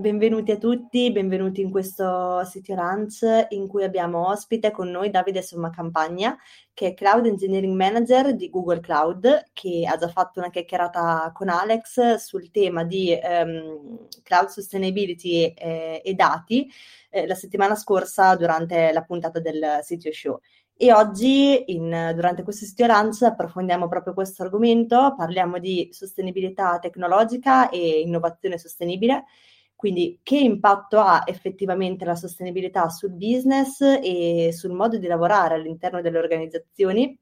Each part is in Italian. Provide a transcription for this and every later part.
Benvenuti a tutti, benvenuti in questo City Lunch in cui abbiamo ospite con noi Davide Sommacampagna, che è Cloud Engineering Manager di Google Cloud, che ha già fatto una chiacchierata con Alex sul tema di um, cloud sustainability eh, e dati eh, la settimana scorsa durante la puntata del Sitio Show. E oggi, in, durante questo sito lunch, approfondiamo proprio questo argomento, parliamo di sostenibilità tecnologica e innovazione sostenibile quindi che impatto ha effettivamente la sostenibilità sul business e sul modo di lavorare all'interno delle organizzazioni?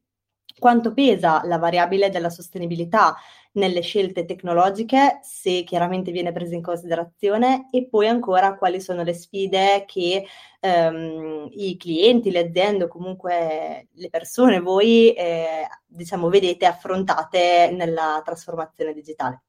Quanto pesa la variabile della sostenibilità nelle scelte tecnologiche, se chiaramente viene presa in considerazione, e poi ancora quali sono le sfide che ehm, i clienti, le aziende o comunque le persone, voi eh, diciamo vedete affrontate nella trasformazione digitale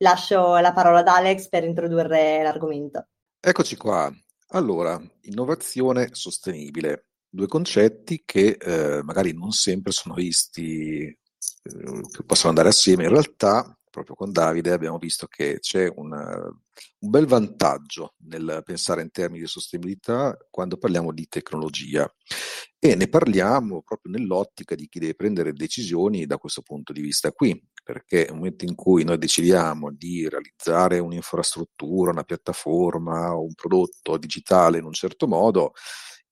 lascio la parola ad Alex per introdurre l'argomento. Eccoci qua. Allora, innovazione sostenibile, due concetti che eh, magari non sempre sono visti, eh, possono andare assieme. In realtà, proprio con Davide abbiamo visto che c'è una, un bel vantaggio nel pensare in termini di sostenibilità quando parliamo di tecnologia. E ne parliamo proprio nell'ottica di chi deve prendere decisioni da questo punto di vista qui, perché nel momento in cui noi decidiamo di realizzare un'infrastruttura, una piattaforma un prodotto digitale in un certo modo,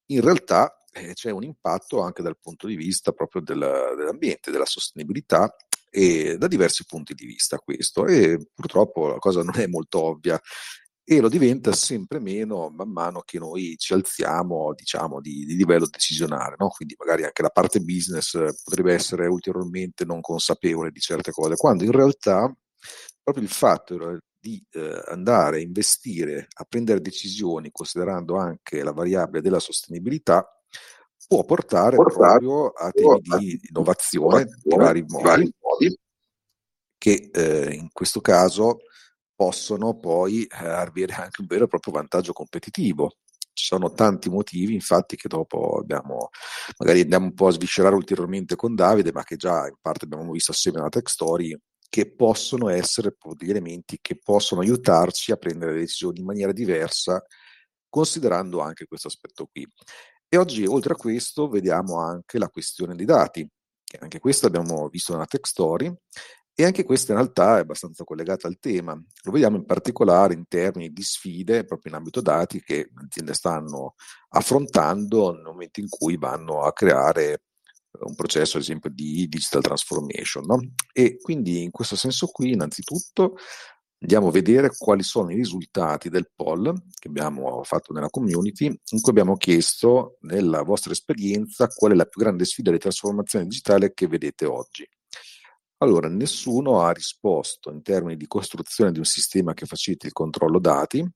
in realtà eh, c'è un impatto anche dal punto di vista proprio del, dell'ambiente, della sostenibilità e da diversi punti di vista questo e purtroppo la cosa non è molto ovvia e lo diventa sempre meno man mano che noi ci alziamo diciamo di, di livello decisionale no? quindi magari anche la parte business potrebbe essere ulteriormente non consapevole di certe cose quando in realtà proprio il fatto di eh, andare a investire a prendere decisioni considerando anche la variabile della sostenibilità può portare, portare proprio a temi di innovazione di vari modi, modi che eh, in questo caso possono poi eh, avere anche un vero e proprio vantaggio competitivo. Ci sono tanti motivi, infatti, che dopo abbiamo, magari andiamo un po' a sviscerare ulteriormente con Davide, ma che già in parte abbiamo visto assieme alla Tech Story, che possono essere degli elementi che possono aiutarci a prendere decisioni in maniera diversa, considerando anche questo aspetto qui. E oggi, oltre a questo, vediamo anche la questione dei dati, che anche questo abbiamo visto nella Tech Story, e anche questa in realtà è abbastanza collegata al tema. Lo vediamo in particolare in termini di sfide proprio in ambito dati che le aziende stanno affrontando nel momento in cui vanno a creare un processo, ad esempio, di digital transformation. No? E quindi in questo senso qui, innanzitutto, andiamo a vedere quali sono i risultati del poll che abbiamo fatto nella community, in cui abbiamo chiesto nella vostra esperienza qual è la più grande sfida di trasformazione digitale che vedete oggi. Allora, nessuno ha risposto in termini di costruzione di un sistema che faciliti il controllo dati,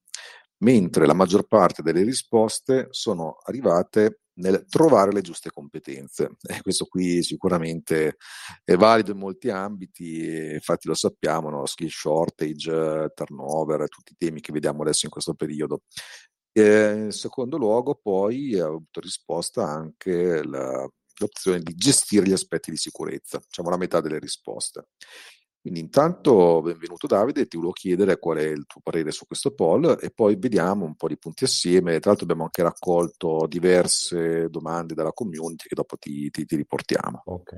mentre la maggior parte delle risposte sono arrivate nel trovare le giuste competenze. E questo qui sicuramente è valido in molti ambiti, infatti lo sappiamo, no? skill shortage, turnover, tutti i temi che vediamo adesso in questo periodo. E in secondo luogo, poi ha avuto risposta anche la, l'opzione di gestire gli aspetti di sicurezza, diciamo la metà delle risposte. Quindi intanto benvenuto Davide, ti volevo chiedere qual è il tuo parere su questo poll e poi vediamo un po' di punti assieme. Tra l'altro abbiamo anche raccolto diverse domande dalla community che dopo ti, ti, ti riportiamo. Ok.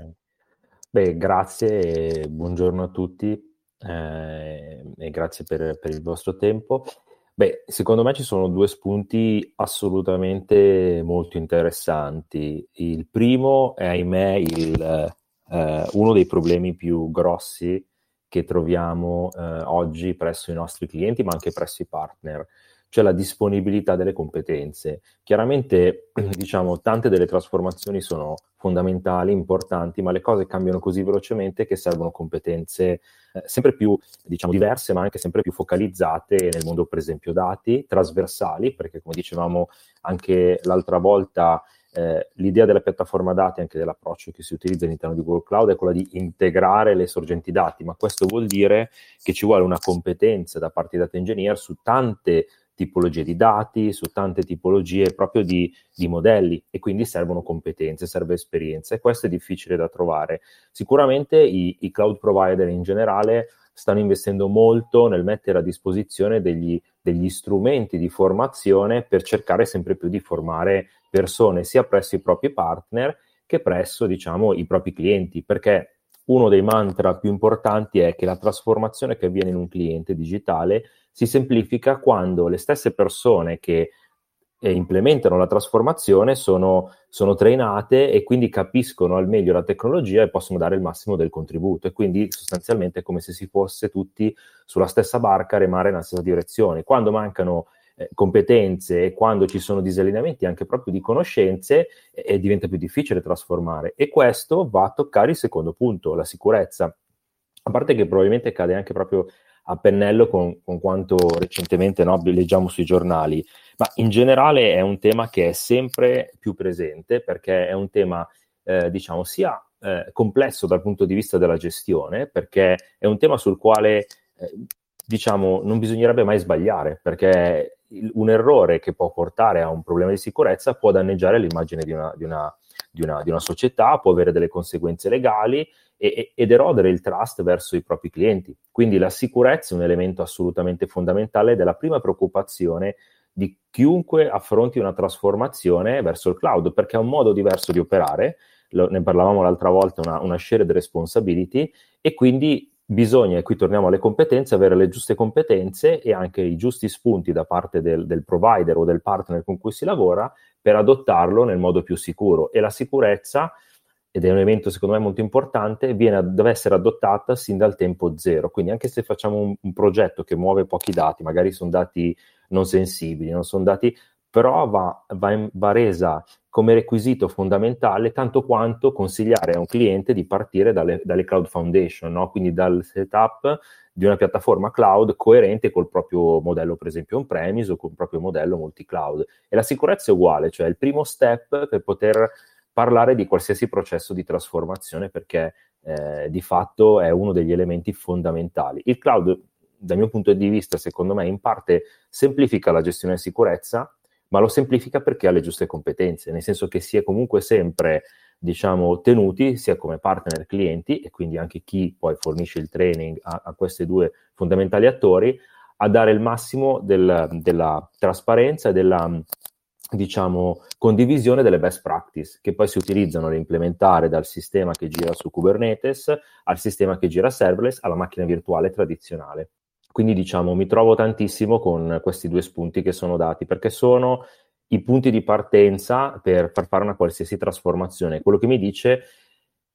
Beh, grazie e buongiorno a tutti eh, e grazie per, per il vostro tempo. Beh, secondo me ci sono due spunti assolutamente molto interessanti. Il primo è, ahimè, il, eh, uno dei problemi più grossi che troviamo eh, oggi presso i nostri clienti, ma anche presso i partner, cioè la disponibilità delle competenze. Chiaramente, diciamo, tante delle trasformazioni sono fondamentali, importanti, ma le cose cambiano così velocemente che servono competenze eh, sempre più, diciamo, diverse, ma anche sempre più focalizzate nel mondo, per esempio, dati, trasversali, perché come dicevamo anche l'altra volta, eh, l'idea della piattaforma dati, anche dell'approccio che si utilizza all'interno di Google Cloud, è quella di integrare le sorgenti dati, ma questo vuol dire che ci vuole una competenza da parte di data engineer su tante tipologie di dati, su tante tipologie proprio di, di, modelli e quindi servono competenze, serve esperienza e questo è difficile da trovare. Sicuramente i, i cloud provider in generale stanno investendo molto nel mettere a disposizione degli, degli strumenti di formazione per cercare sempre più di formare persone sia presso i propri partner che presso diciamo, i propri clienti, perché uno dei mantra più importanti è che la trasformazione che avviene in un cliente digitale si semplifica quando le stesse persone che eh, implementano la trasformazione sono, sono, trainate e quindi capiscono al meglio la tecnologia e possono dare il massimo del contributo. E quindi sostanzialmente è come se si fosse tutti sulla stessa barca a remare nella stessa direzione. Quando mancano eh, competenze e quando ci sono disallineamenti anche proprio di conoscenze, eh, diventa più difficile trasformare. E questo va a toccare il secondo punto, la sicurezza. A parte che probabilmente cade anche proprio a pennello con, con quanto recentemente no, leggiamo sui giornali, ma in generale è un tema che è sempre più presente perché è un tema, eh, diciamo, sia eh, complesso dal punto di vista della gestione, perché è un tema sul quale, eh, diciamo, non bisognerebbe mai sbagliare, perché un errore che può portare a un problema di sicurezza può danneggiare l'immagine di una, di una, di una, di una società, può avere delle conseguenze legali e, ed erodere il trust verso i propri clienti. Quindi la sicurezza è un elemento assolutamente fondamentale ed è la prima preoccupazione di chiunque affronti una trasformazione verso il cloud, perché è un modo diverso di operare, Lo, ne parlavamo l'altra volta, una, una shared responsibility, e quindi bisogna, e qui torniamo alle competenze, avere le giuste competenze e anche i giusti spunti da parte del, del provider o del partner con cui si lavora per adottarlo nel modo più sicuro. E la sicurezza ed è un elemento secondo me molto importante, viene, deve essere adottata sin dal tempo zero. Quindi anche se facciamo un, un progetto che muove pochi dati, magari sono dati non sensibili, non sono dati, però va, va, va resa come requisito fondamentale tanto quanto consigliare a un cliente di partire dalle, dalle cloud foundation, no? quindi dal setup di una piattaforma cloud coerente col proprio modello, per esempio on-premise o col proprio modello multi-cloud. E la sicurezza è uguale, cioè il primo step per poter parlare di qualsiasi processo di trasformazione perché eh, di fatto è uno degli elementi fondamentali. Il cloud, dal mio punto di vista, secondo me, in parte semplifica la gestione di sicurezza, ma lo semplifica perché ha le giuste competenze, nel senso che si è comunque sempre, diciamo, tenuti, sia come partner clienti, e quindi anche chi poi fornisce il training a, a questi due fondamentali attori, a dare il massimo del, della trasparenza e della diciamo, condivisione delle best practice che poi si utilizzano da implementare dal sistema che gira su Kubernetes al sistema che gira serverless alla macchina virtuale tradizionale. Quindi diciamo, mi trovo tantissimo con questi due spunti che sono dati perché sono i punti di partenza per far fare una qualsiasi trasformazione. Quello che mi dice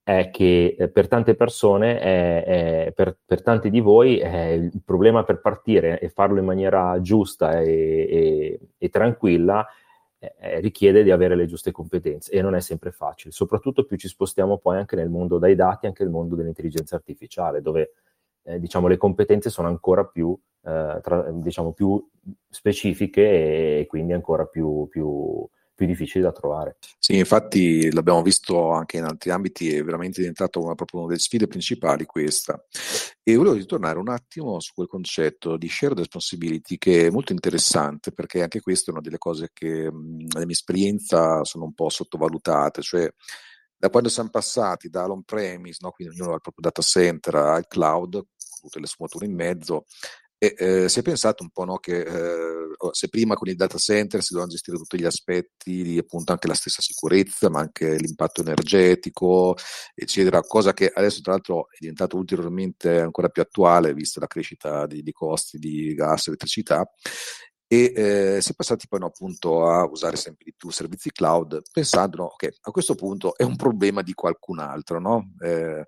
è che eh, per tante persone, è, è, per, per, tanti di voi, il problema per partire e farlo in maniera giusta e, e, e tranquilla eh, richiede di avere le giuste competenze e non è sempre facile, soprattutto più ci spostiamo poi anche nel mondo dai dati, anche nel mondo dell'intelligenza artificiale, dove eh, diciamo, le competenze sono ancora più, eh, tra, diciamo, più specifiche e, quindi ancora più, più, più difficili da trovare. Sì, infatti l'abbiamo visto anche in altri ambiti, è veramente diventato una, proprio una delle sfide principali questa. E volevo ritornare un attimo su quel concetto di shared responsibility che è molto interessante perché anche questa è una delle cose che nella mia esperienza sono un po' sottovalutate, cioè da quando siamo passati dall'on-premise, no? quindi ognuno ha il proprio data center, al cloud, tutte le sfumature in mezzo, e, eh, si è pensato un po' no, che eh, se prima con il data center si dovevano gestire tutti gli aspetti appunto anche la stessa sicurezza, ma anche l'impatto energetico, eccetera, cosa che adesso tra l'altro è diventato ulteriormente ancora più attuale vista la crescita di, di costi di gas e elettricità. E eh, si è passati poi no, appunto a usare sempre di più servizi cloud, pensando che a questo punto è un problema di qualcun altro, no? Eh,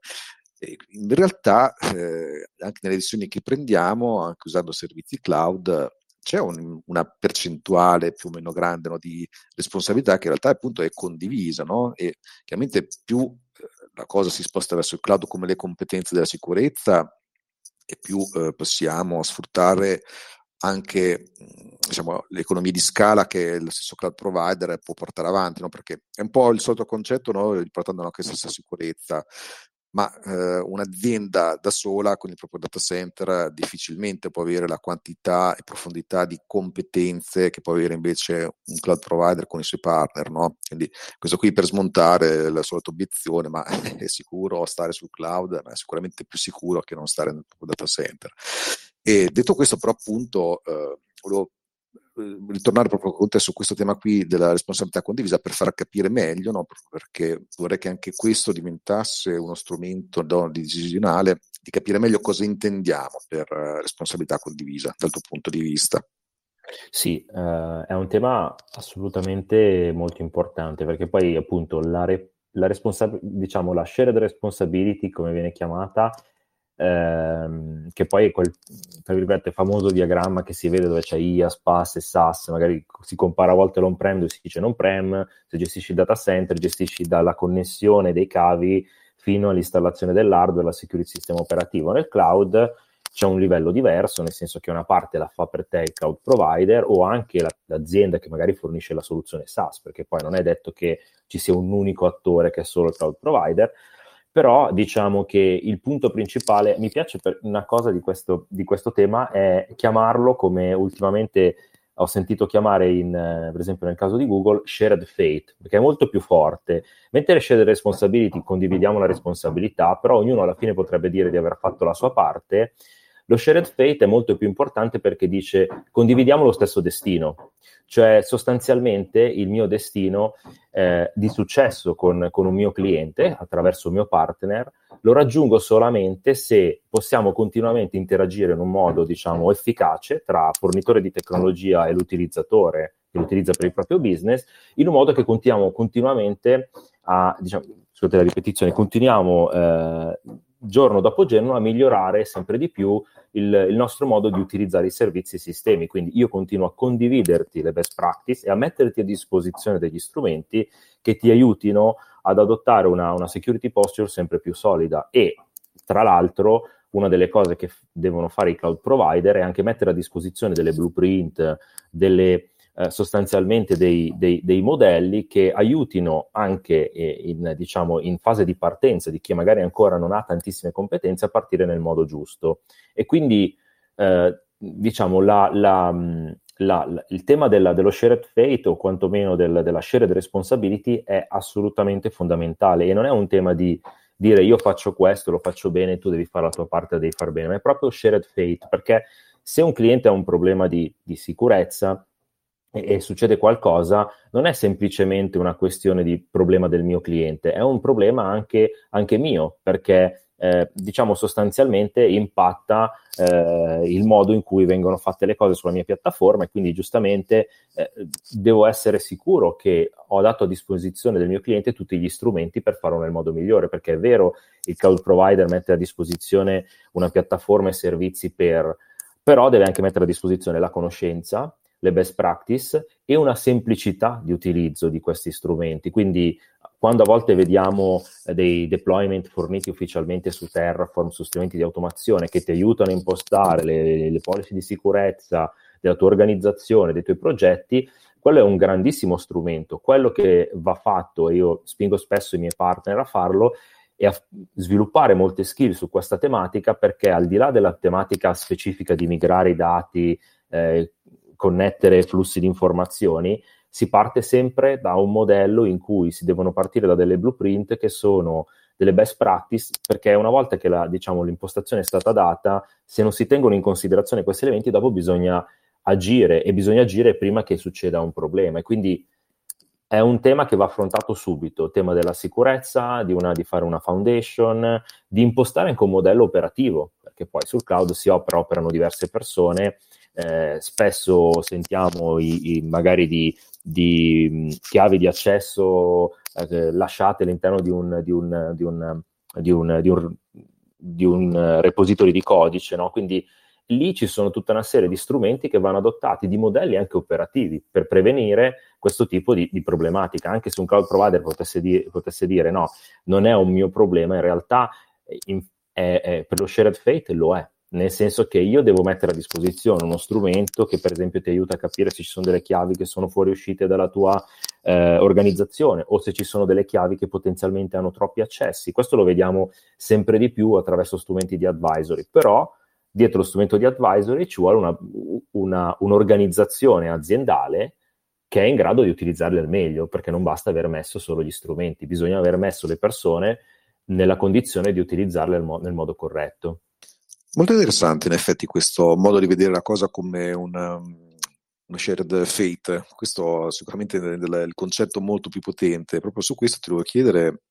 in realtà, eh, anche nelle decisioni che prendiamo, anche usando servizi cloud, c'è un, una percentuale più o meno grande no, di responsabilità che in realtà appunto è condivisa, no? E chiaramente più eh, la cosa si sposta verso il cloud come le competenze della sicurezza e più eh, possiamo sfruttare anche diciamo, le economie di scala che lo stesso cloud provider può portare avanti, no? perché è un po' il solito concetto, no? riportando anche la stessa sicurezza, ma eh, un'azienda da sola con il proprio data center difficilmente può avere la quantità e profondità di competenze che può avere invece un cloud provider con i suoi partner. No? Quindi questo qui per smontare la solita obiezione, ma è sicuro stare sul cloud? Ma è sicuramente più sicuro che non stare nel proprio data center. E detto questo, però, appunto, eh, volevo ritornare proprio con te su questo tema qui della responsabilità condivisa per far capire meglio, no? perché vorrei che anche questo diventasse uno strumento decisionale di capire meglio cosa intendiamo per uh, responsabilità condivisa dal tuo punto di vista. Sì, uh, è un tema assolutamente molto importante perché poi appunto la, re- la, responsab- diciamo, la shared responsibility, come viene chiamata, ehm, che poi è quel, famoso diagramma che si vede dove c'è IaaS, PaaS e SaaS, magari si compara a volte l'on-prem dove si dice non-prem, se gestisci il data center, gestisci dalla connessione dei cavi fino all'installazione dell'hardware, la security sistema operativo. Nel cloud c'è un livello diverso, nel senso che una parte la fa per te il cloud provider o anche la, l'azienda che magari fornisce la soluzione SaaS, perché poi non è detto che ci sia un unico attore che è solo il cloud provider, però diciamo che il punto principale, mi piace una cosa di questo, di questo tema, è chiamarlo come ultimamente ho sentito chiamare in, per esempio nel caso di Google, shared fate, perché è molto più forte. Mentre shared responsibility condividiamo la responsabilità, però ognuno alla fine potrebbe dire di aver fatto la sua parte, lo shared fate è molto più importante perché dice condividiamo lo stesso destino, cioè sostanzialmente il mio destino eh, di successo con, con, un mio cliente attraverso il mio partner lo raggiungo solamente se possiamo continuamente interagire in un modo diciamo efficace tra fornitore di tecnologia e l'utilizzatore che lo utilizza per il proprio business in un modo che continuiamo continuamente a diciamo, scusate la ripetizione continuiamo eh, giorno dopo giorno a migliorare sempre di più il, il, nostro modo di utilizzare i servizi e i sistemi. Quindi io continuo a condividerti le best practice e a metterti a disposizione degli strumenti che ti aiutino ad adottare una, una security posture sempre più solida. E tra l'altro, una delle cose che f- devono fare i cloud provider è anche mettere a disposizione delle blueprint, delle eh, sostanzialmente dei, dei, dei, modelli che aiutino anche eh, in, diciamo, in, fase di partenza di chi magari ancora non ha tantissime competenze a partire nel modo giusto. E quindi eh, diciamo la, la, la, il tema della, dello shared fate o quantomeno del, della shared responsibility è assolutamente fondamentale e non è un tema di dire io faccio questo, lo faccio bene, tu devi fare la tua parte, devi far bene, ma è proprio shared fate perché se un cliente ha un problema di, di sicurezza, e, e, succede qualcosa, non è semplicemente una questione di problema del mio cliente, è un problema anche, anche mio, perché eh, diciamo sostanzialmente impatta eh, il modo in cui vengono fatte le cose sulla mia piattaforma e quindi giustamente eh, devo essere sicuro che ho dato a disposizione del mio cliente tutti gli strumenti per farlo nel modo migliore, perché è vero il cloud provider mette a disposizione una piattaforma e servizi per, però deve anche mettere a disposizione la conoscenza, le best practice e una semplicità di utilizzo di questi strumenti. Quindi quando a volte vediamo eh, dei deployment forniti ufficialmente su Terraform, su strumenti di automazione che ti aiutano a impostare le, le policy di sicurezza della tua organizzazione, dei tuoi progetti, quello è un grandissimo strumento. Quello che va fatto, e io spingo spesso i miei partner a farlo, è a sviluppare molte skill su questa tematica perché al di là della tematica specifica di migrare i dati, eh, connettere flussi di informazioni, si parte sempre da un modello in cui si devono partire da delle blueprint che sono delle best practice, perché una volta che la, diciamo, l'impostazione è stata data, se non si tengono in considerazione questi elementi, dopo bisogna agire e bisogna agire prima che succeda un problema. E quindi è un tema che va affrontato subito, il tema della sicurezza, di, una, di fare una foundation, di impostare anche un modello operativo, perché poi sul cloud si opera, operano diverse persone eh, spesso sentiamo i, i, magari di, di, chiavi di accesso eh, lasciate all'interno di un, di un, di un, di un, di un, di un repository di codice, no? quindi lì ci sono tutta una serie di strumenti che vanno adottati, di modelli anche operativi, per prevenire questo tipo di, di problematica. Anche se un cloud provider potesse, di, potesse, dire no, non è un mio problema, in realtà in, è, è, per lo shared fate lo è nel senso che io devo mettere a disposizione uno strumento che per esempio ti aiuta a capire se ci sono delle chiavi che sono fuoriuscite dalla tua eh, organizzazione o se ci sono delle chiavi che potenzialmente hanno troppi accessi. Questo lo vediamo sempre di più attraverso strumenti di advisory, però dietro lo strumento di advisory ci vuole una, una, un'organizzazione aziendale che è in grado di utilizzarli al meglio, perché non basta aver messo solo gli strumenti, bisogna aver messo le persone nella condizione di utilizzarle nel modo corretto. Molto interessante in effetti questo modo di vedere la cosa come una, una shared fate, questo sicuramente è il concetto molto più potente. Proprio su questo ti devo chiedere,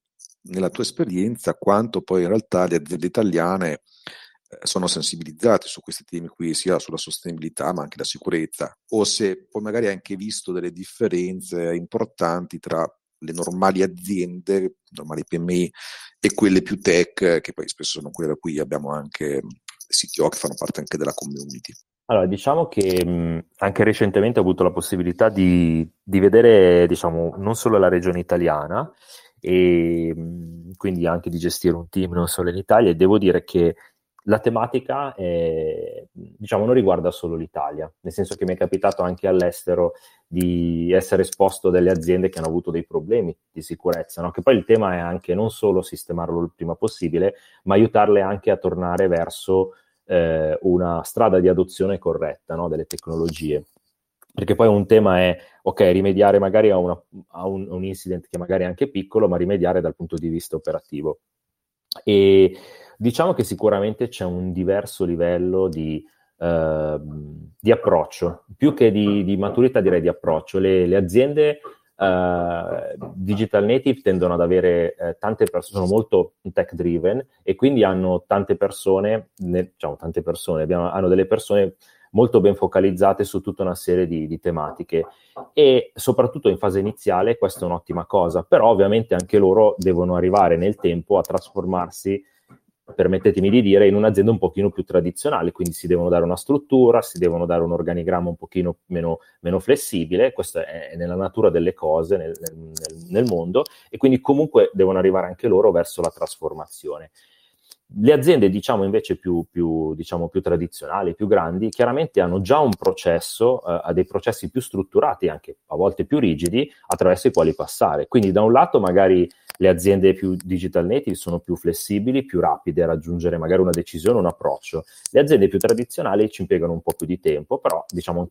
nella tua esperienza, quanto poi in realtà le aziende italiane eh, sono sensibilizzate su questi temi qui, sia sulla sostenibilità ma anche la sicurezza, o se poi magari hai anche visto delle differenze importanti tra le normali aziende, normali PMI e quelle più tech, che poi spesso sono quelle da cui abbiamo anche CTO che fanno parte anche della community. Allora, diciamo che mh, anche recentemente ho avuto la possibilità di, di vedere, diciamo, non solo la regione italiana, e mh, quindi anche di gestire un team non solo in Italia, e devo dire che la tematica è, diciamo, non riguarda solo l'Italia, nel senso che mi è capitato anche all'estero di essere esposto a delle aziende che hanno avuto dei problemi di sicurezza, no? che poi il tema è anche non solo sistemarlo il prima possibile, ma aiutarle anche a tornare verso eh, una strada di adozione corretta no? delle tecnologie. Perché poi un tema è, ok, rimediare magari a, una, a un, un incident che magari è anche piccolo, ma rimediare dal punto di vista operativo. E Diciamo che sicuramente c'è un diverso livello di, uh, di approccio, più che di, di, maturità direi di approccio. Le, le aziende uh, digital native tendono ad avere uh, tante persone, sono molto tech driven e quindi hanno tante persone, ne, diciamo tante persone, abbiamo, hanno delle persone molto ben focalizzate su tutta una serie di, di, tematiche e soprattutto in fase iniziale questa è un'ottima cosa, però ovviamente anche loro devono arrivare nel tempo a trasformarsi permettetemi di dire, in un'azienda un pochino più tradizionale, quindi si devono dare una struttura, si devono dare un organigramma un pochino meno, meno flessibile, questo è nella natura delle cose nel, nel, nel mondo, e quindi comunque devono arrivare anche loro verso la trasformazione. Le aziende, diciamo invece più, più, diciamo, più tradizionali, più grandi, chiaramente hanno già un processo, eh, dei processi più strutturati, anche a volte più rigidi, attraverso i quali passare. Quindi da un lato magari le aziende più digital native sono più flessibili, più rapide a raggiungere magari una decisione, un approccio. Le aziende più tradizionali ci impiegano un po' più di tempo, però diciamo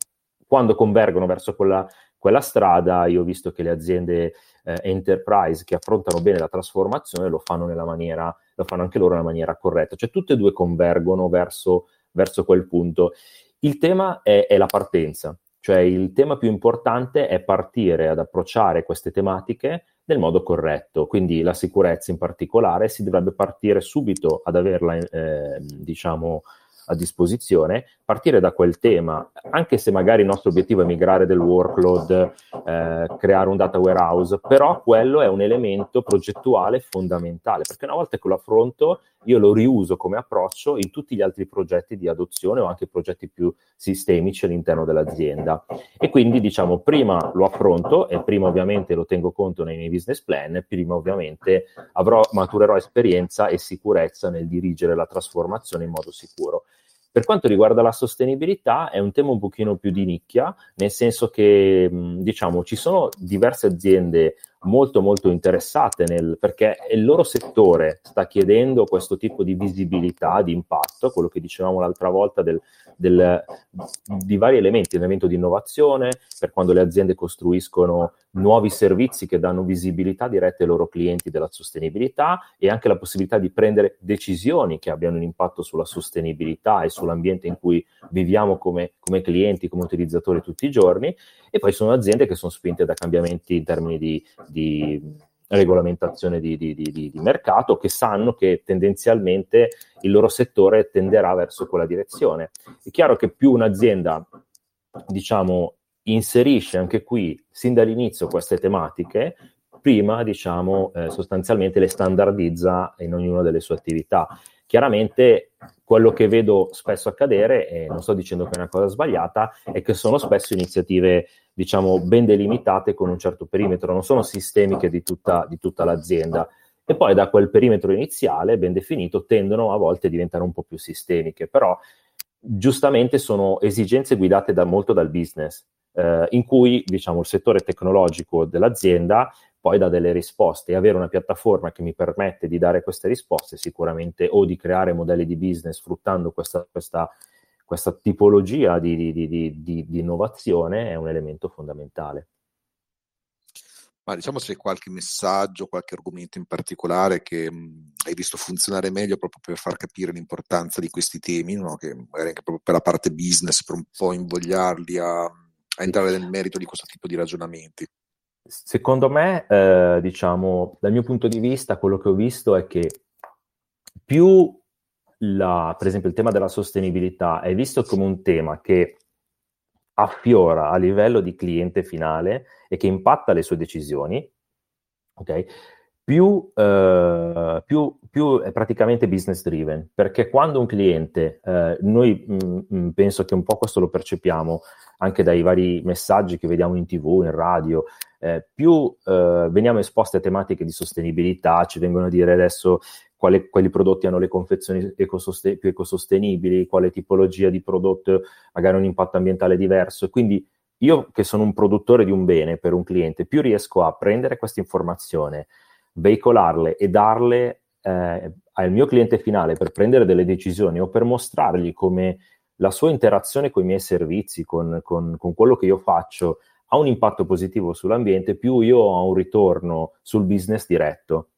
quando convergono verso quella, quella strada, io ho visto che le aziende eh, enterprise che affrontano bene la trasformazione lo fanno maniera, lo fanno anche loro nella maniera corretta, cioè tutte e due convergono verso, verso quel punto. Il tema è, è la partenza, cioè il tema più importante è partire ad approcciare queste tematiche nel modo corretto, quindi la sicurezza in particolare si dovrebbe partire subito ad averla, eh, diciamo, a disposizione, partire da quel tema, anche se magari il nostro obiettivo è migrare del workload, eh, creare un data warehouse, però quello è un elemento progettuale fondamentale, perché una volta che lo affronto io lo riuso come approccio in tutti gli altri progetti di adozione o anche progetti più sistemici all'interno dell'azienda. E quindi diciamo prima lo affronto e prima ovviamente lo tengo conto nei miei business plan, prima ovviamente avrò, maturerò esperienza e sicurezza nel dirigere la trasformazione in modo sicuro. Per quanto riguarda la sostenibilità è un tema un pochino più di nicchia, nel senso che diciamo ci sono diverse aziende molto molto interessate nel, perché il loro settore sta chiedendo questo tipo di visibilità, di impatto, quello che dicevamo l'altra volta del, del, di vari elementi, l'elemento di innovazione, per quando le aziende costruiscono nuovi servizi che danno visibilità diretta ai loro clienti della sostenibilità e anche la possibilità di prendere decisioni che abbiano un impatto sulla sostenibilità e sull'ambiente in cui viviamo come, come clienti, come utilizzatori tutti i giorni. E poi sono aziende che sono spinte da cambiamenti in termini di, di regolamentazione di, di, di, di, mercato che sanno che tendenzialmente il loro settore tenderà verso quella direzione. È chiaro che più un'azienda, diciamo, inserisce anche qui sin dall'inizio queste tematiche, prima, diciamo, eh, sostanzialmente le standardizza in ognuna delle sue attività Chiaramente quello che vedo spesso accadere, e non sto dicendo che è una cosa sbagliata, è che sono spesso iniziative, diciamo, ben delimitate con un certo perimetro, non sono sistemiche di tutta, di tutta l'azienda. E poi da quel perimetro iniziale, ben definito, tendono a volte a diventare un po' più sistemiche, però giustamente sono esigenze guidate da, molto dal business, eh, in cui diciamo, il settore tecnologico dell'azienda poi dà delle risposte e avere una piattaforma che mi permette di dare queste risposte sicuramente o di creare modelli di business sfruttando questa, questa, questa tipologia di, di, di, di, innovazione è un elemento fondamentale. Ma diciamo se hai qualche messaggio, qualche argomento in particolare che mh, hai visto funzionare meglio proprio per far capire l'importanza di questi temi, no? che magari anche proprio per la parte business, per un po' invogliarli a, a entrare nel merito di questo tipo di ragionamenti. Secondo me, eh, diciamo, dal mio punto di vista, quello che ho visto è che più, la, per esempio, il tema della sostenibilità è visto come un tema che affiora a livello di cliente finale e che impatta le sue decisioni, ok? Più, eh, più, più, è praticamente business driven, perché quando un cliente, eh, noi mh, mm, mm, penso che un po' questo lo percepiamo anche dai vari messaggi che vediamo in tv, in radio, eh, più eh, veniamo esposti a tematiche di sostenibilità, ci vengono a dire adesso quali, quali prodotti hanno le confezioni ecososten- più ecosostenibili, quale tipologia di prodotto magari un impatto ambientale diverso. Quindi io che sono un produttore di un bene per un cliente, più riesco a prendere questa informazione, veicolarle e darle eh, al mio cliente finale per prendere delle decisioni o per mostrargli come la sua interazione con i miei servizi, con, con, con quello che io faccio, ha un impatto positivo sull'ambiente, più io ho un ritorno sul business diretto.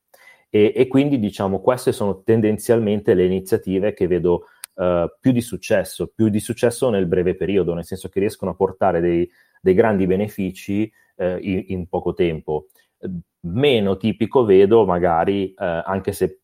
E, e quindi diciamo queste sono tendenzialmente le iniziative che vedo uh, più di successo, più di successo nel breve periodo, nel senso che riescono a portare dei, dei grandi benefici uh, in, in, poco tempo. Meno tipico vedo magari, uh, anche se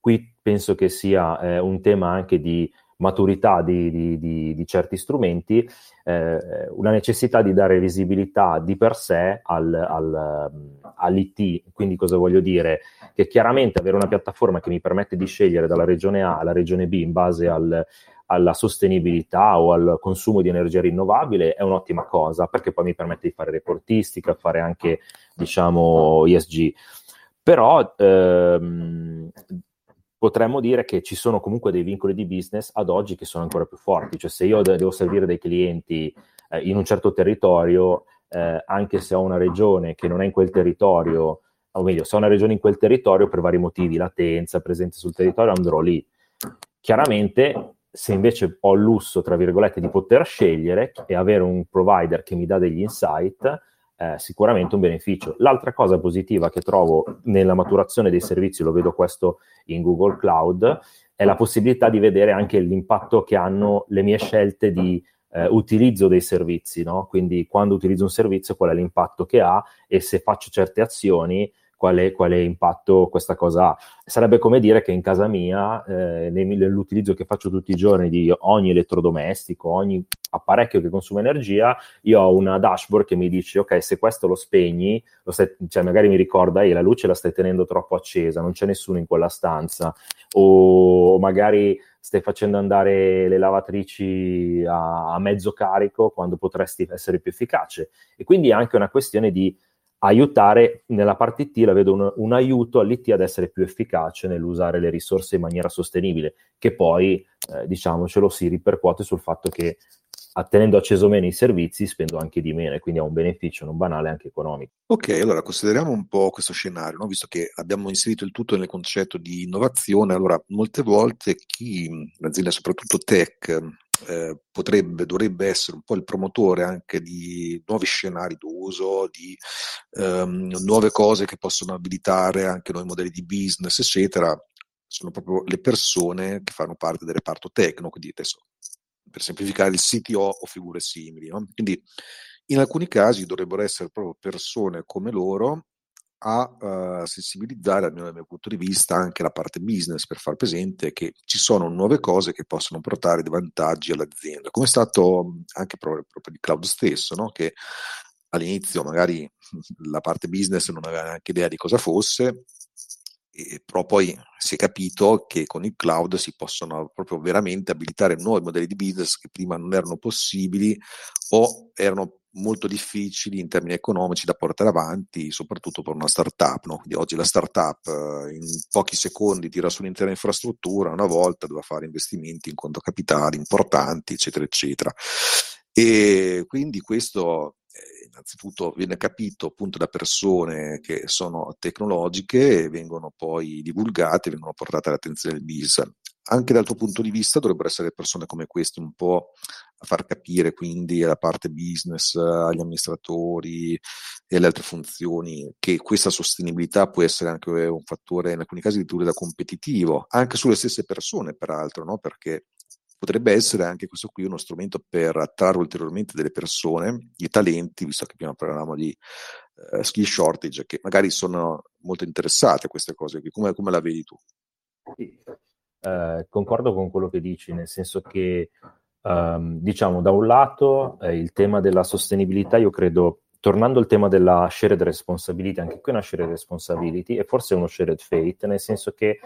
qui penso che sia un tema anche di maturità di, di, di, di certi strumenti, eh, una necessità di dare visibilità di per sé al, al, all'IT. Quindi cosa voglio dire? Che chiaramente avere una piattaforma che mi permette di scegliere dalla regione A alla regione B in base al, alla sostenibilità o al consumo di energia rinnovabile è un'ottima cosa perché poi mi permette di fare reportistica, fare anche diciamo ESG. Però ehm, potremmo dire che ci sono comunque dei vincoli di business ad oggi che sono ancora più forti, cioè se io devo servire dei clienti eh, in un certo territorio, eh, anche se ho una regione che non è in quel territorio, o meglio, se ho una regione in quel territorio per vari motivi, latenza, presenza sul territorio, andrò lì. Chiaramente, se invece ho il lusso, tra virgolette, di poter scegliere e avere un provider che mi dà degli insight, eh, sicuramente un beneficio. L'altra cosa positiva che trovo nella maturazione dei servizi, lo vedo questo in Google Cloud, è la possibilità di vedere anche l'impatto che hanno le mie scelte di eh, utilizzo dei servizi, no? quindi quando utilizzo un servizio qual è l'impatto che ha e se faccio certe azioni quale, quale, impatto questa cosa ha. Sarebbe come dire che in casa mia, eh, nell'utilizzo che faccio tutti i giorni di ogni elettrodomestico, ogni apparecchio che consuma energia, io ho una dashboard che mi dice, ok, se questo lo spegni, lo stai, cioè magari mi ricorda, ehi, la luce la stai tenendo troppo accesa, non c'è nessuno in quella stanza, o magari stai facendo andare le lavatrici a, a mezzo carico quando potresti essere più efficace. E quindi è anche una questione di aiutare nella parte IT, la vedo un, un, aiuto all'IT ad essere più efficace nell'usare le risorse in maniera sostenibile, che poi, eh, diciamocelo, si ripercuote sul fatto che tenendo acceso meno i servizi spendo anche di meno e quindi ha un beneficio non banale anche economico. Ok, allora consideriamo un po' questo scenario, no? visto che abbiamo inserito il tutto nel concetto di innovazione, allora molte volte chi, l'azienda soprattutto tech, eh, potrebbe, dovrebbe essere un po' il promotore anche di nuovi scenari d'uso, di ehm, nuove cose che possono abilitare anche nuovi modelli di business, eccetera, sono proprio le persone che fanno parte del reparto tecnico, quindi adesso per semplificare il CTO o figure simili. No? Quindi in alcuni casi dovrebbero essere proprio persone come loro a uh, sensibilizzare, almeno dal mio punto di vista, anche la parte business per far presente che ci sono nuove cose che possono portare dei vantaggi all'azienda, come è stato anche proprio, proprio di cloud stesso, no? che all'inizio magari la parte business non aveva neanche idea di cosa fosse Però poi si è capito che con il cloud si possono proprio veramente abilitare nuovi modelli di business che prima non erano possibili o erano molto difficili in termini economici da portare avanti, soprattutto per una startup. No? Quindi oggi la startup eh, in pochi secondi tira su un'intera infrastruttura, una volta doveva fare investimenti in conto capitale importanti, eccetera, eccetera. E quindi questo innanzitutto viene capito appunto da persone che sono tecnologiche e vengono poi divulgate, vengono portate all'attenzione del business anche dal tuo punto di vista dovrebbero essere persone come queste un po' a far capire quindi alla parte business, agli amministratori e alle altre funzioni che questa sostenibilità può essere anche un fattore in alcuni casi addirittura competitivo, anche sulle stesse persone peraltro, no? perché potrebbe essere anche questo qui uno strumento per attrarre ulteriormente delle persone, i talenti, visto che prima parlavamo di uh, skill shortage, che magari sono molto interessate a queste cose Come, come la vedi tu? Sì eh, concordo con quello che dici, nel senso che, ehm, diciamo, da un lato eh, il tema della sostenibilità, io credo, tornando al tema della shared responsibility, anche qui è una shared responsibility e forse uno shared fate, nel senso che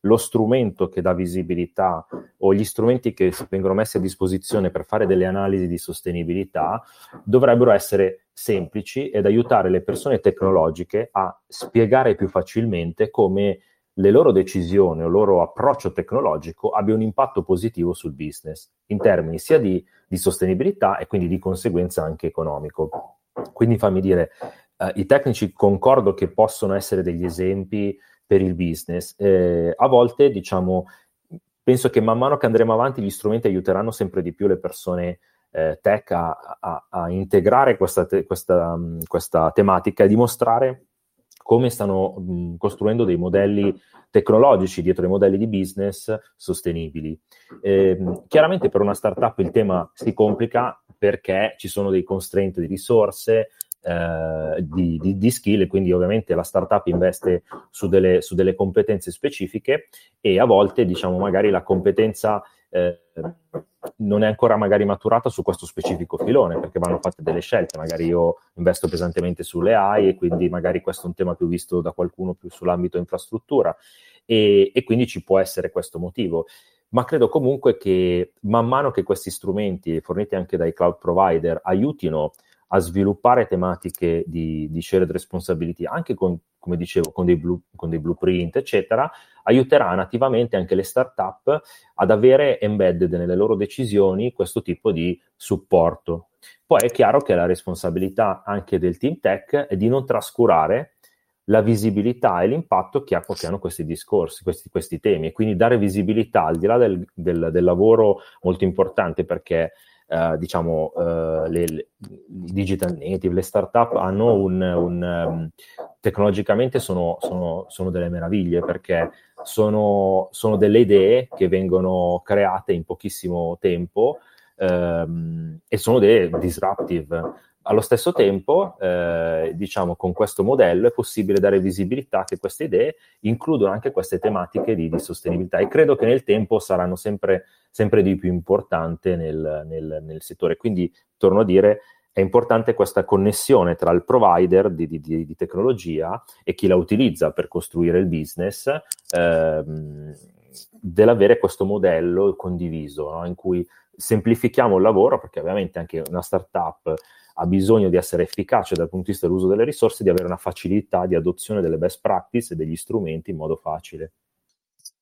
lo strumento che dà visibilità o gli strumenti che vengono messi a disposizione per fare delle analisi di sostenibilità dovrebbero essere semplici ed aiutare le persone tecnologiche a spiegare più facilmente come le loro decisioni o il loro approccio tecnologico abbia un impatto positivo sul business, in termini sia di, di sostenibilità e quindi di conseguenza anche economico. Quindi fammi dire, eh, i tecnici concordo che possono essere degli esempi per il business. Eh, a volte, diciamo, penso che man mano che andremo avanti gli strumenti aiuteranno sempre di più le persone eh, tech a, a, a, integrare questa, te, questa, questa tematica e dimostrare come stanno mh, costruendo dei modelli tecnologici dietro ai modelli di business sostenibili. Eh, chiaramente per una startup il tema si complica perché ci sono dei constraint di risorse, eh, di, di, di, skill quindi ovviamente la startup investe su delle, su delle competenze specifiche e a volte diciamo magari la competenza eh, non è ancora magari maturata su questo specifico filone perché vanno fatte delle scelte, magari io investo pesantemente sulle AI e quindi magari questo è un tema più visto da qualcuno più sull'ambito infrastruttura e, e quindi ci può essere questo motivo. Ma credo comunque che man mano che questi strumenti forniti anche dai cloud provider aiutino a sviluppare tematiche di, di shared responsibility, anche con, come dicevo, con dei, blue, con dei blueprint, eccetera, aiuterà nativamente anche le start-up ad avere embedded nelle loro decisioni questo tipo di supporto. Poi è chiaro che la responsabilità anche del team tech è di non trascurare la visibilità e l'impatto che, ha, che hanno questi discorsi, questi, questi, temi, e quindi dare visibilità al di là del, del, del lavoro molto importante perché Uh, diciamo, uh, le, le, digital native, le startup hanno un, un um, tecnologicamente sono, sono, sono, delle meraviglie perché sono, sono, delle idee che vengono create in pochissimo tempo um, e sono delle disruptive. Allo stesso tempo, eh, diciamo, con questo modello è possibile dare visibilità che queste idee includono anche queste tematiche di, di sostenibilità e credo che nel tempo saranno sempre, sempre di più importanti nel, nel, nel, settore. Quindi, torno a dire, è importante questa connessione tra il provider di, di, di tecnologia e chi la utilizza per costruire il business, ehm, dell'avere questo modello condiviso, no? in cui semplifichiamo il lavoro, perché ovviamente anche una startup ha bisogno di essere efficace dal punto di vista dell'uso delle risorse, di avere una facilità di adozione delle best practice e degli strumenti in modo facile.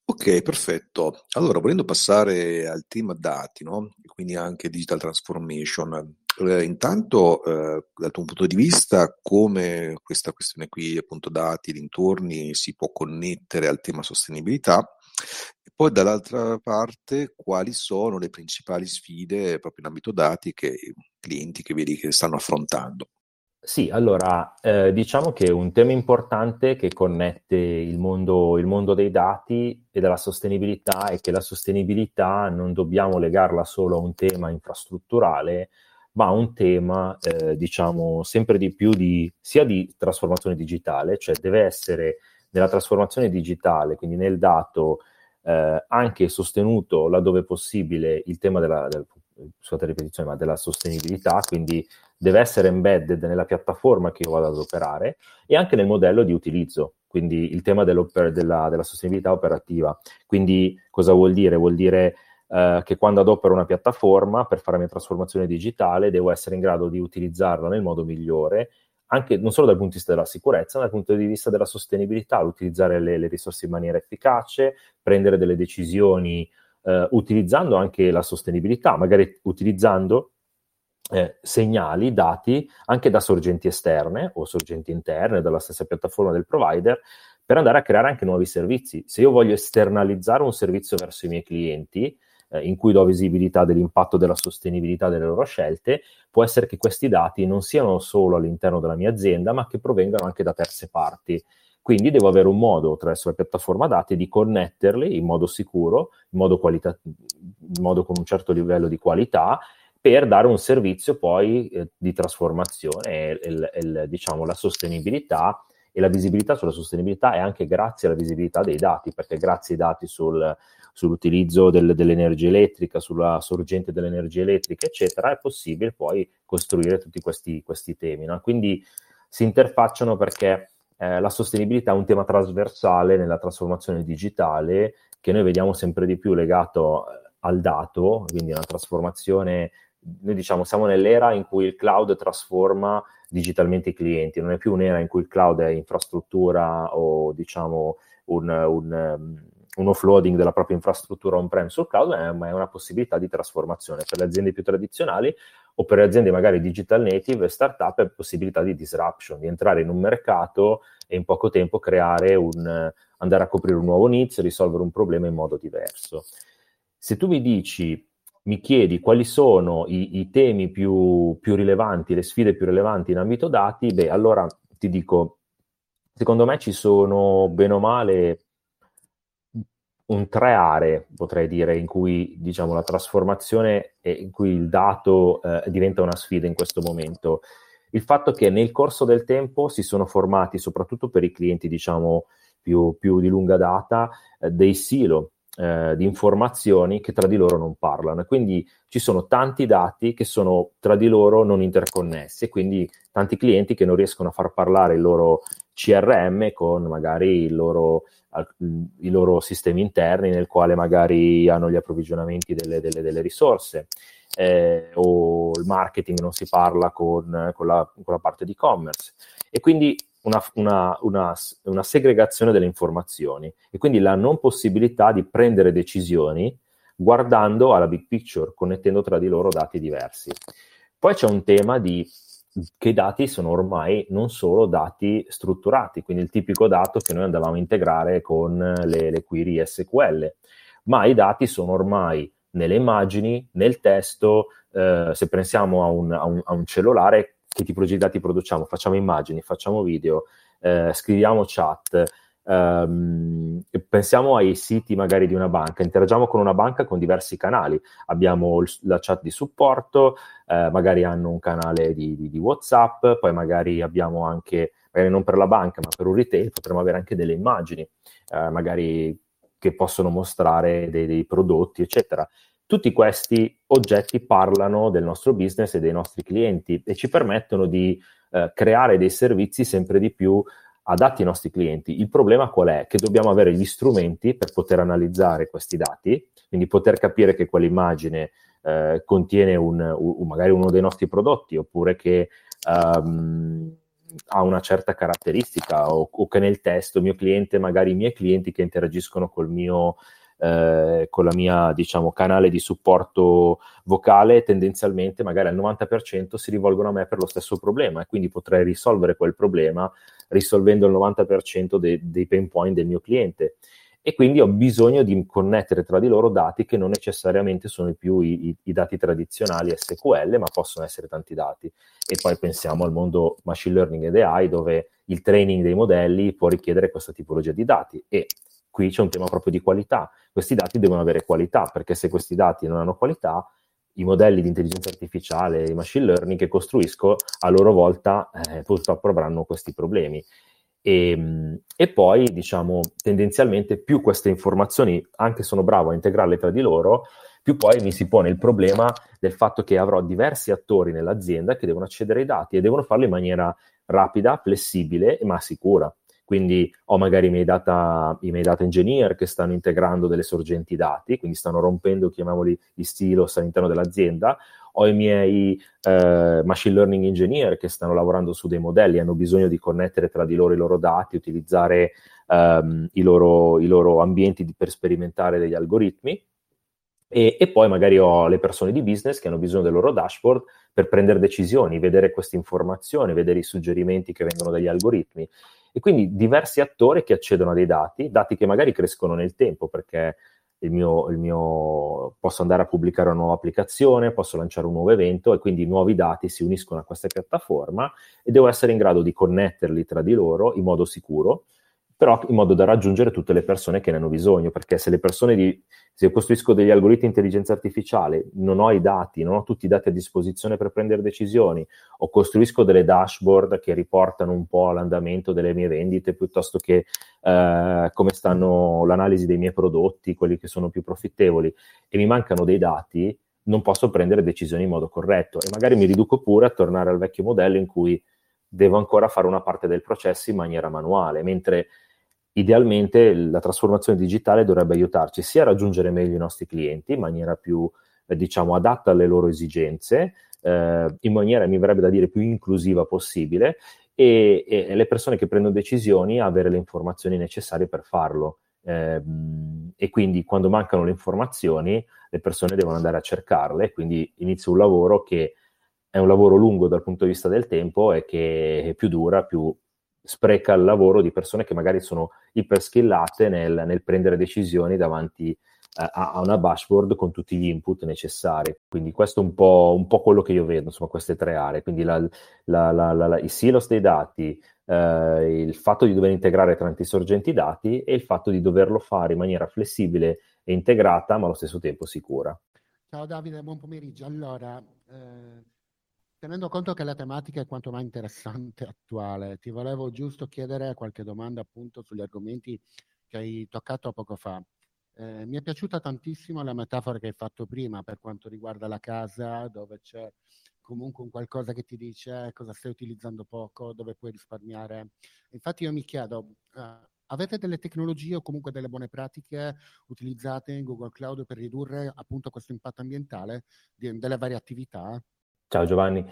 Ok, perfetto. Allora, volendo passare al tema dati, no? quindi anche digital transformation, eh, intanto eh, dal tuo punto di vista come questa questione qui, appunto dati, dintorni, si può connettere al tema sostenibilità e poi dall'altra parte quali sono le principali sfide proprio in ambito dati che i clienti che vedi che stanno affrontando? Sì, allora eh, diciamo che un tema importante che connette il mondo, il mondo, dei dati e della sostenibilità è che la sostenibilità non dobbiamo legarla solo a un tema infrastrutturale, ma un tema, eh, diciamo, sempre di più di, sia di trasformazione digitale, cioè deve essere nella trasformazione digitale, quindi nel dato, eh, anche sostenuto laddove possibile il tema della, del, scusate ripetizione, ma della sostenibilità, quindi deve essere embedded nella piattaforma che io vado ad operare e anche nel modello di utilizzo. quindi il tema della, della, sostenibilità operativa. Quindi cosa vuol dire? Vuol dire eh, che quando adopero una piattaforma per fare la mia trasformazione digitale devo essere in grado di utilizzarla nel modo migliore, anche non solo dal punto di vista della sicurezza, ma dal punto di vista della sostenibilità, utilizzare le, le risorse in maniera efficace, prendere delle decisioni eh, utilizzando anche la sostenibilità, magari utilizzando eh, segnali, dati anche da sorgenti esterne o sorgenti interne dalla stessa piattaforma del provider per andare a creare anche nuovi servizi. Se io voglio esternalizzare un servizio verso i miei clienti, eh, in cui do visibilità dell'impatto della sostenibilità delle loro scelte, può essere che questi dati non siano solo all'interno della mia azienda, ma che provengano anche da terze parti. Quindi devo avere un modo attraverso la piattaforma dati di connetterli in modo sicuro, in modo, qualita- in modo con un certo livello di qualità per dare un servizio poi eh, di trasformazione, il, il, diciamo la sostenibilità e la visibilità sulla sostenibilità è anche grazie alla visibilità dei dati, perché grazie ai dati sul, sull'utilizzo del, dell'energia elettrica, sulla sorgente dell'energia elettrica, eccetera, è possibile poi costruire tutti questi, questi temi. No? Quindi si interfacciano perché eh, la sostenibilità è un tema trasversale nella trasformazione digitale che noi vediamo sempre di più legato eh, al dato, quindi una trasformazione noi diciamo siamo nell'era in cui il cloud trasforma digitalmente i clienti, non è più un'era in cui il cloud è infrastruttura o diciamo un, un, um, un offloading della propria infrastruttura on-prem sul cloud, ma è una possibilità di trasformazione per le aziende più tradizionali o per le aziende magari digital native, startup, è possibilità di disruption, di entrare in un mercato e in poco tempo creare un, andare a coprire un nuovo needs, risolvere un problema in modo diverso. Se tu mi dici mi chiedi quali sono i, i temi più, più, rilevanti, le sfide più rilevanti in ambito dati, beh, allora ti dico, secondo me ci sono bene o male un tre aree, potrei dire, in cui diciamo, la trasformazione e in cui il dato eh, diventa una sfida in questo momento. Il fatto che nel corso del tempo si sono formati, soprattutto per i clienti diciamo, più, più di lunga data, eh, dei silo eh, di informazioni che tra di loro non parlano. Quindi ci sono tanti dati che sono tra di loro non interconnessi e quindi tanti clienti che non riescono a far parlare il loro CRM con magari il loro, i loro sistemi interni nel quale magari hanno gli approvvigionamenti delle, delle, delle risorse. Eh, o il marketing non si parla con, con, la, con la parte di e-commerce. E quindi una, una, una, una, segregazione delle informazioni e quindi la non possibilità di prendere decisioni guardando alla big picture, connettendo tra di loro dati diversi. Poi c'è un tema di che i dati sono ormai non solo dati strutturati, quindi il tipico dato che noi andavamo a integrare con le, le query SQL, ma i dati sono ormai nelle immagini, nel testo, eh, se pensiamo a un, a, un, a un, cellulare, che tipologia di dati produciamo, facciamo immagini, facciamo video, eh, scriviamo chat, ehm, pensiamo ai siti magari di una banca, interagiamo con una banca con diversi canali, abbiamo la chat di supporto, eh, magari hanno un canale di, di, di, WhatsApp, poi magari abbiamo anche, magari non per la banca ma per un retail, potremmo avere anche delle immagini, eh, magari che possono mostrare dei, dei prodotti, eccetera. Tutti questi oggetti parlano del nostro business e dei nostri clienti e ci permettono di eh, creare dei servizi sempre di più adatti ai nostri clienti. Il problema qual è? Che dobbiamo avere gli strumenti per poter analizzare questi dati, quindi poter capire che quell'immagine eh, contiene un, un, magari uno dei nostri prodotti oppure che um, ha una certa caratteristica o, o, che nel testo mio cliente, magari i miei clienti che interagiscono col mio eh, con la mia, diciamo, canale di supporto vocale, tendenzialmente magari al 90% si rivolgono a me per lo stesso problema e quindi potrei risolvere quel problema risolvendo il 90% de- dei pain point del mio cliente. E quindi ho bisogno di connettere tra di loro dati che non necessariamente sono più i, i, i dati tradizionali SQL, ma possono essere tanti dati. E poi pensiamo al mondo machine learning ed AI, dove il training dei modelli può richiedere questa tipologia di dati. E qui c'è un tema proprio di qualità. Questi dati devono avere qualità, perché se questi dati non hanno qualità, i modelli di intelligenza artificiale e machine learning che costruisco a loro volta eh, purtroppo avranno questi problemi. E, ehm, e, poi, diciamo, tendenzialmente più queste informazioni, anche sono bravo a integrarle tra di loro, più poi mi si pone il problema del fatto che avrò diversi attori nell'azienda che devono accedere ai dati e devono farlo in maniera rapida, flessibile ma sicura. quindi ho magari i miei, data, i miei data engineer che stanno integrando delle sorgenti dati, quindi stanno rompendo, chiamiamoli, gli stilos all'interno dell'azienda, ho i miei eh, machine learning engineer che stanno lavorando su dei modelli, hanno bisogno di connettere tra di loro i loro dati, utilizzare ehm, i, loro, i, loro, ambienti di, per sperimentare degli algoritmi. E, e, poi magari ho le persone di business che hanno bisogno del loro dashboard per prendere decisioni, vedere queste informazioni, vedere i suggerimenti che vengono dagli algoritmi e quindi diversi attori che accedono a dei dati, dati che magari crescono nel tempo perché il mio, il mio, posso andare a pubblicare una nuova applicazione, posso lanciare un nuovo evento e quindi nuovi dati si uniscono a questa piattaforma e devo essere in grado di connetterli tra di loro in modo sicuro però in modo da raggiungere tutte le persone che ne hanno bisogno, perché se le persone di, se costruisco degli algoritmi di intelligenza artificiale, non ho i dati, non ho tutti i dati a disposizione per prendere decisioni, o costruisco delle dashboard che riportano un po' l'andamento delle mie vendite, piuttosto che eh, come stanno l'analisi dei miei prodotti, quelli che sono più profittevoli, e mi mancano dei dati, non posso prendere decisioni in modo corretto. E magari mi riduco pure a tornare al vecchio modello in cui devo ancora fare una parte del processo in maniera manuale, mentre idealmente la trasformazione digitale dovrebbe aiutarci sia a raggiungere meglio i nostri clienti in maniera più, eh, diciamo, adatta alle loro esigenze, eh, in maniera, mi verrebbe da dire, più inclusiva possibile, e, e, le persone che prendono decisioni avere le informazioni necessarie per farlo. Eh, e quindi quando mancano le informazioni, le persone devono andare a cercarle, quindi inizia un lavoro che è un lavoro lungo dal punto di vista del tempo e che più dura, più, spreca il lavoro di persone che magari sono iperskillate nel, nel prendere decisioni davanti eh, a, a, una dashboard con tutti gli input necessari. Quindi questo è un po', un po quello che io vedo, insomma, queste tre aree. Quindi la, la, la, i silos dei dati, eh, il fatto di dover integrare tanti sorgenti dati e il fatto di doverlo fare in maniera flessibile e integrata, ma allo stesso tempo sicura. Ciao Davide, buon pomeriggio. Allora, eh Tenendo conto che la tematica è quanto mai interessante e attuale, ti volevo giusto chiedere qualche domanda appunto sugli argomenti che hai toccato poco fa. Eh, mi è piaciuta tantissimo la metafora che hai fatto prima per quanto riguarda la casa, dove c'è comunque un qualcosa che ti dice cosa stai utilizzando poco, dove puoi risparmiare. Infatti io mi chiedo, eh, avete delle tecnologie o comunque delle buone pratiche utilizzate in Google Cloud per ridurre appunto questo impatto ambientale di, delle varie attività? Ciao Giovanni,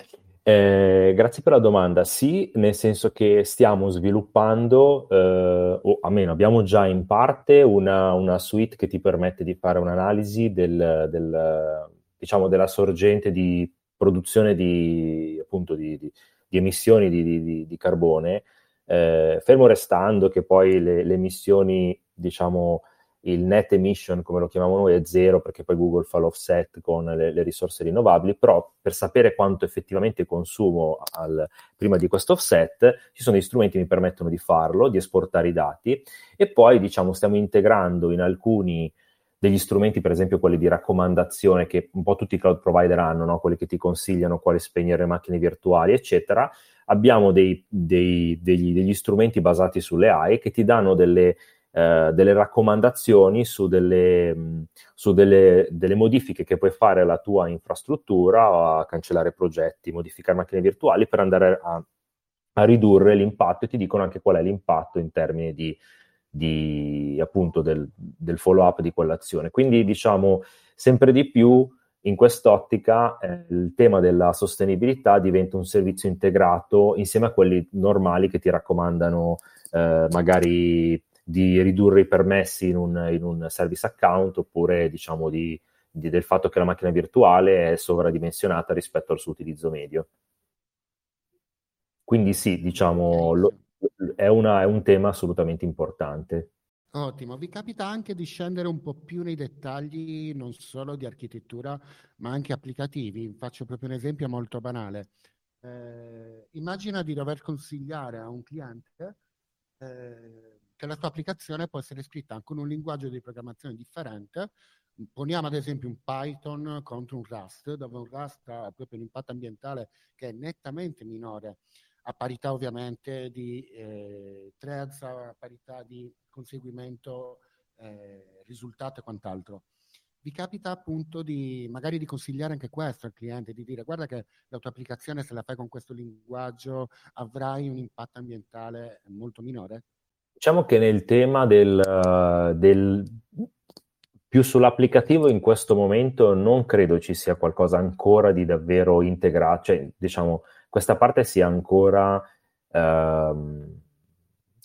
eh, grazie per la domanda. Sì, nel senso che stiamo sviluppando, eh, o almeno abbiamo già in parte una, una, suite che ti permette di fare un'analisi del, del, diciamo, della sorgente di produzione di, appunto, di, di, di emissioni di, carbone, eh, fermo restando che poi le, le emissioni, diciamo, il net emission, come lo chiamiamo noi, è zero perché poi Google fa l'offset con le, le risorse rinnovabili, però per sapere quanto effettivamente consumo al, prima di questo offset, ci sono degli strumenti che mi permettono di farlo, di esportare i dati e poi diciamo stiamo integrando in alcuni degli strumenti, per esempio quelli di raccomandazione che un po' tutti i cloud provider hanno, no? quelli che ti consigliano quali spegnere macchine virtuali, eccetera. Abbiamo dei, dei, degli, degli strumenti basati sulle AI che ti danno delle eh, delle raccomandazioni su, delle, su delle, delle, modifiche che puoi fare alla tua infrastruttura, a cancellare progetti, modificare macchine virtuali per andare a, a ridurre l'impatto e ti dicono anche qual è l'impatto in termini di, di appunto del, del follow up di quell'azione. Quindi diciamo sempre di più in quest'ottica eh, il tema della sostenibilità diventa un servizio integrato insieme a quelli normali che ti raccomandano eh, magari di ridurre i permessi in un, in un service account oppure diciamo di, di, del fatto che la macchina virtuale è sovradimensionata rispetto al suo utilizzo medio. Quindi sì, diciamo, lo, è, una, è un tema assolutamente importante. Ottimo, vi capita anche di scendere un po' più nei dettagli non solo di architettura, ma anche applicativi. Faccio proprio un esempio molto banale. Eh, immagina di dover consigliare a un cliente eh, che la tua applicazione può essere scritta con un linguaggio di programmazione differente. Poniamo ad esempio un Python contro un Rust, dove un Rust ha proprio un impatto ambientale che è nettamente minore, a parità ovviamente di eh, threads, a parità di conseguimento, eh, risultato e quant'altro. Vi capita appunto di magari di consigliare anche questo al cliente, di dire guarda che la tua applicazione se la fai con questo linguaggio avrai un impatto ambientale molto minore? Diciamo che nel tema del, del più sull'applicativo in questo momento non credo ci sia qualcosa ancora di davvero integrato, cioè diciamo questa parte sia ancora ehm,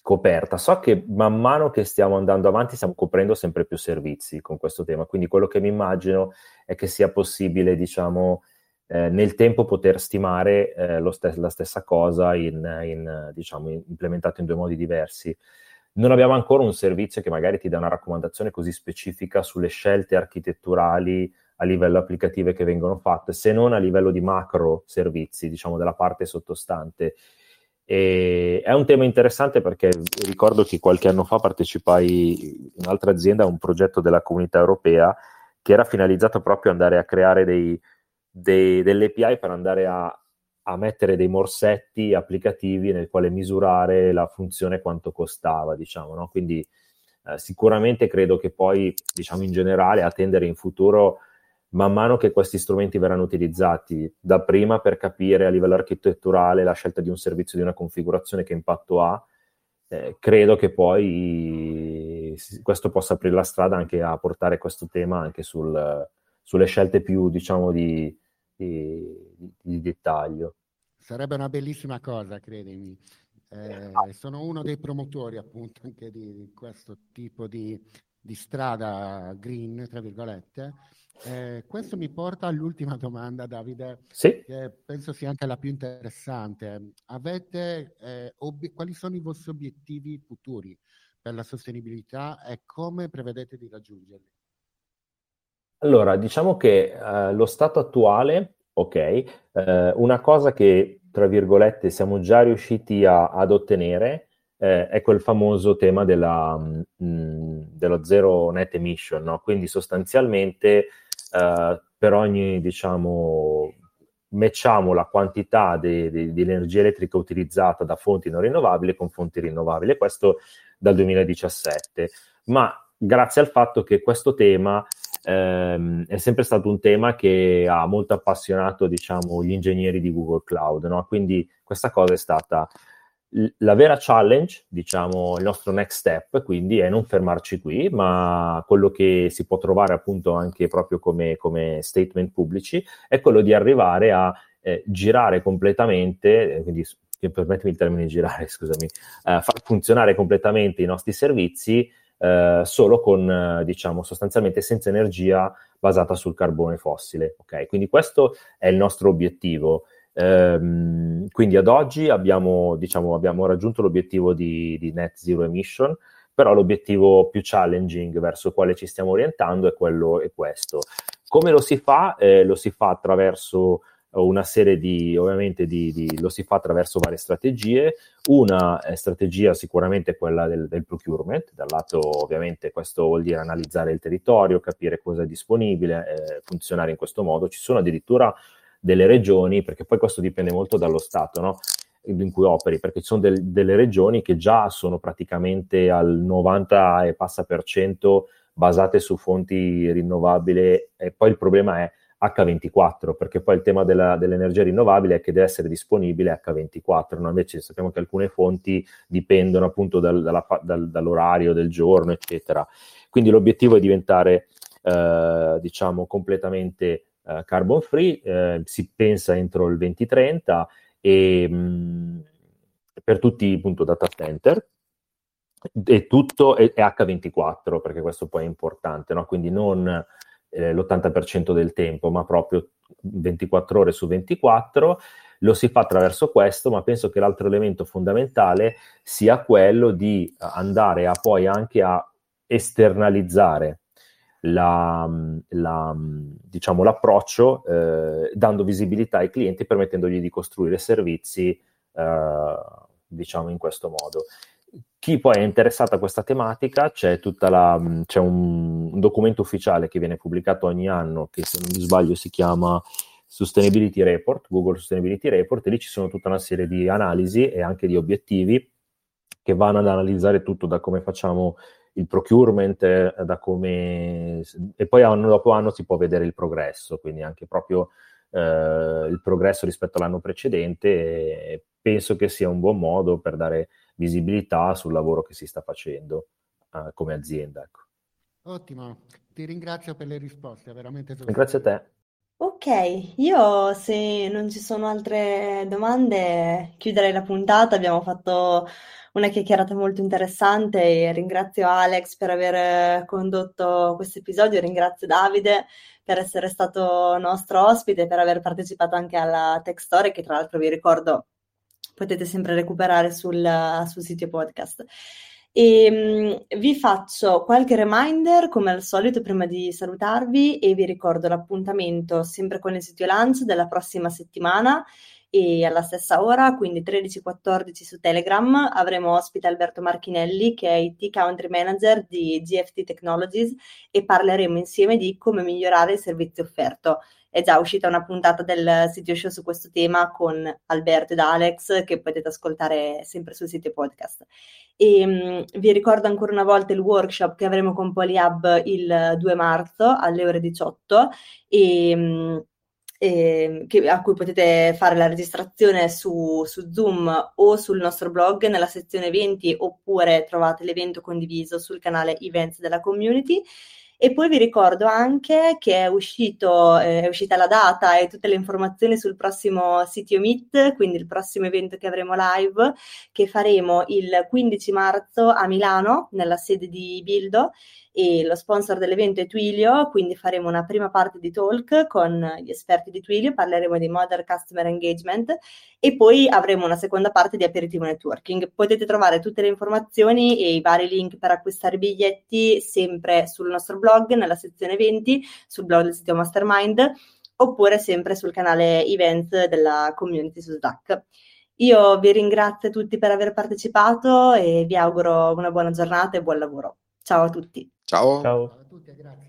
coperta. So che man mano che stiamo andando avanti stiamo coprendo sempre più servizi con questo tema, quindi quello che mi immagino è che sia possibile, diciamo, eh, nel tempo poter stimare eh, st- la stessa cosa in, in, diciamo, implementato in due modi diversi. Non abbiamo ancora un servizio che magari ti dà una raccomandazione così specifica sulle scelte architetturali a livello applicativo che vengono fatte, se non a livello di macro servizi, diciamo della parte sottostante. E è un tema interessante perché ricordo che qualche anno fa partecipai in un'altra azienda a un progetto della comunità europea che era finalizzato proprio ad andare a creare dei, dei, delle API per andare a, a, mettere dei morsetti applicativi nel quale misurare la funzione quanto costava, diciamo, no? Quindi eh, sicuramente credo che poi, diciamo in generale, attendere in futuro man mano che questi strumenti verranno utilizzati, da prima per capire a livello architetturale la scelta di un servizio, di una configurazione che impatto ha, eh, credo che poi questo possa aprire la strada anche a portare questo tema anche sul, sulle scelte più, diciamo, di, di, di, dettaglio. Sarebbe una bellissima cosa, credimi. Eh, sono uno dei promotori appunto anche di questo tipo di, di strada green, tra virgolette, eh, questo mi porta all'ultima domanda, Davide, sì. che penso sia anche la più interessante. Avete, eh, ob- quali sono i vostri obiettivi futuri per la sostenibilità e come prevedete di raggiungerli? Allora, diciamo che eh, lo stato attuale, ok, eh, una cosa che, tra virgolette, siamo già riusciti a, ad ottenere eh, è quel famoso tema della, mh, mm, dello zero net emission, no? Quindi sostanzialmente eh, per ogni, diciamo, matchiamo la quantità di, di, di, energia elettrica utilizzata da fonti non rinnovabili con fonti rinnovabili, questo dal 2017. Ma grazie al fatto che questo tema ehm, è sempre stato un tema che ha molto appassionato, diciamo, gli ingegneri di Google Cloud, no? Quindi questa cosa è stata la vera challenge, diciamo, il nostro next step, quindi, è non fermarci qui, ma quello che si può trovare appunto anche proprio come, come statement pubblici, è quello di arrivare a eh, girare completamente, eh, quindi permettimi il termine girare, scusami, eh, far funzionare completamente i nostri servizi eh, solo con, eh, diciamo, sostanzialmente senza energia basata sul carbone fossile. Ok, quindi questo è il nostro obiettivo. Ehm, quindi ad oggi abbiamo, diciamo, abbiamo raggiunto l'obiettivo di, di, net zero emission, però l'obiettivo più challenging verso il quale ci stiamo orientando è quello è questo. Come lo si fa? Eh, lo si fa attraverso una serie di, ovviamente, di, di, lo si fa attraverso varie strategie. Una eh, strategia sicuramente è quella del, del, procurement, dal lato ovviamente questo vuol dire analizzare il territorio, capire cosa è disponibile, eh, funzionare in questo modo. Ci sono addirittura delle regioni, perché poi questo dipende molto dallo Stato, no? in cui operi, perché ci sono del, delle regioni che già sono praticamente al 90 e passa per cento basate su fonti rinnovabili e poi il problema è H24, perché poi il tema della, dell'energia rinnovabile è che deve essere disponibile H24, no? invece sappiamo che alcune fonti dipendono appunto dal, dalla, dal, dall'orario del giorno, eccetera. Quindi l'obiettivo è diventare, eh, diciamo, completamente uh, carbon free, eh, si pensa entro il 2030 e mh, mm, per tutti appunto data center e tutto è, è, H24 perché questo poi è importante, no? quindi non eh, l'80% del tempo ma proprio 24 ore su 24 lo si fa attraverso questo, ma penso che l'altro elemento fondamentale sia quello di andare a poi anche a esternalizzare la, la, diciamo, l'approccio eh, dando visibilità ai clienti, permettendogli di costruire servizi eh, diciamo in questo modo. Chi poi è interessato a questa tematica, c'è, la, c'è un, un, documento ufficiale che viene pubblicato ogni anno, che se non mi sbaglio si chiama Sustainability Report, Google Sustainability Report, e lì ci sono tutta una serie di analisi e anche di obiettivi che vanno ad analizzare tutto da come facciamo il procurement, eh, da come... e poi anno dopo anno si può vedere il progresso, quindi anche proprio eh, il progresso rispetto all'anno precedente. penso che sia un buon modo per dare visibilità sul lavoro che si sta facendo uh, come azienda. Ecco. Ottimo, ti ringrazio per le risposte, veramente. Grazie a te. Ok, io se non ci sono altre domande chiuderei la puntata. Abbiamo fatto una chiacchierata molto interessante e ringrazio Alex per aver condotto questo episodio, ringrazio Davide per essere stato nostro ospite, per aver partecipato anche alla Tech Story che tra l'altro vi ricordo potete sempre recuperare sul, sul sito podcast. E um, vi faccio qualche reminder come al solito prima di salutarvi e vi ricordo l'appuntamento sempre con il sito Lunch della prossima settimana e alla stessa ora, quindi 13-14 su Telegram, avremo ospite Alberto Marchinelli che è IT Country Manager di GFT Technologies e parleremo insieme di come migliorare il servizio offerto è già uscita una puntata del sito show su questo tema con Alberto ed Alex che potete ascoltare sempre sul sito podcast. E um, vi ricordo ancora una volta il workshop che avremo con PolyHub il 2 marzo alle ore 18 e um, eh, che, a cui potete fare la registrazione su, su, Zoom o sul nostro blog nella sezione eventi oppure trovate l'evento condiviso sul canale events della community. E poi vi ricordo anche che è, uscito, eh, è uscita la data e tutte le informazioni sul prossimo sito Meet, quindi il prossimo evento che avremo live, che faremo il 15 marzo a Milano, nella sede di Bildo e lo sponsor dell'evento è Twilio, quindi faremo una prima parte di talk con gli esperti di Twilio, parleremo di Modern Customer Engagement e poi avremo una seconda parte di aperitivo networking. Potete trovare tutte le informazioni e i vari link per acquistare biglietti sempre sul nostro blog, nella sezione eventi, sul blog del sito Mastermind oppure sempre sul canale events della community su Slack. Io vi ringrazio tutti per aver partecipato e vi auguro una buona giornata e buon lavoro. Ciao a tutti. Ciao. Ciao. Ciao a tutti, grazie.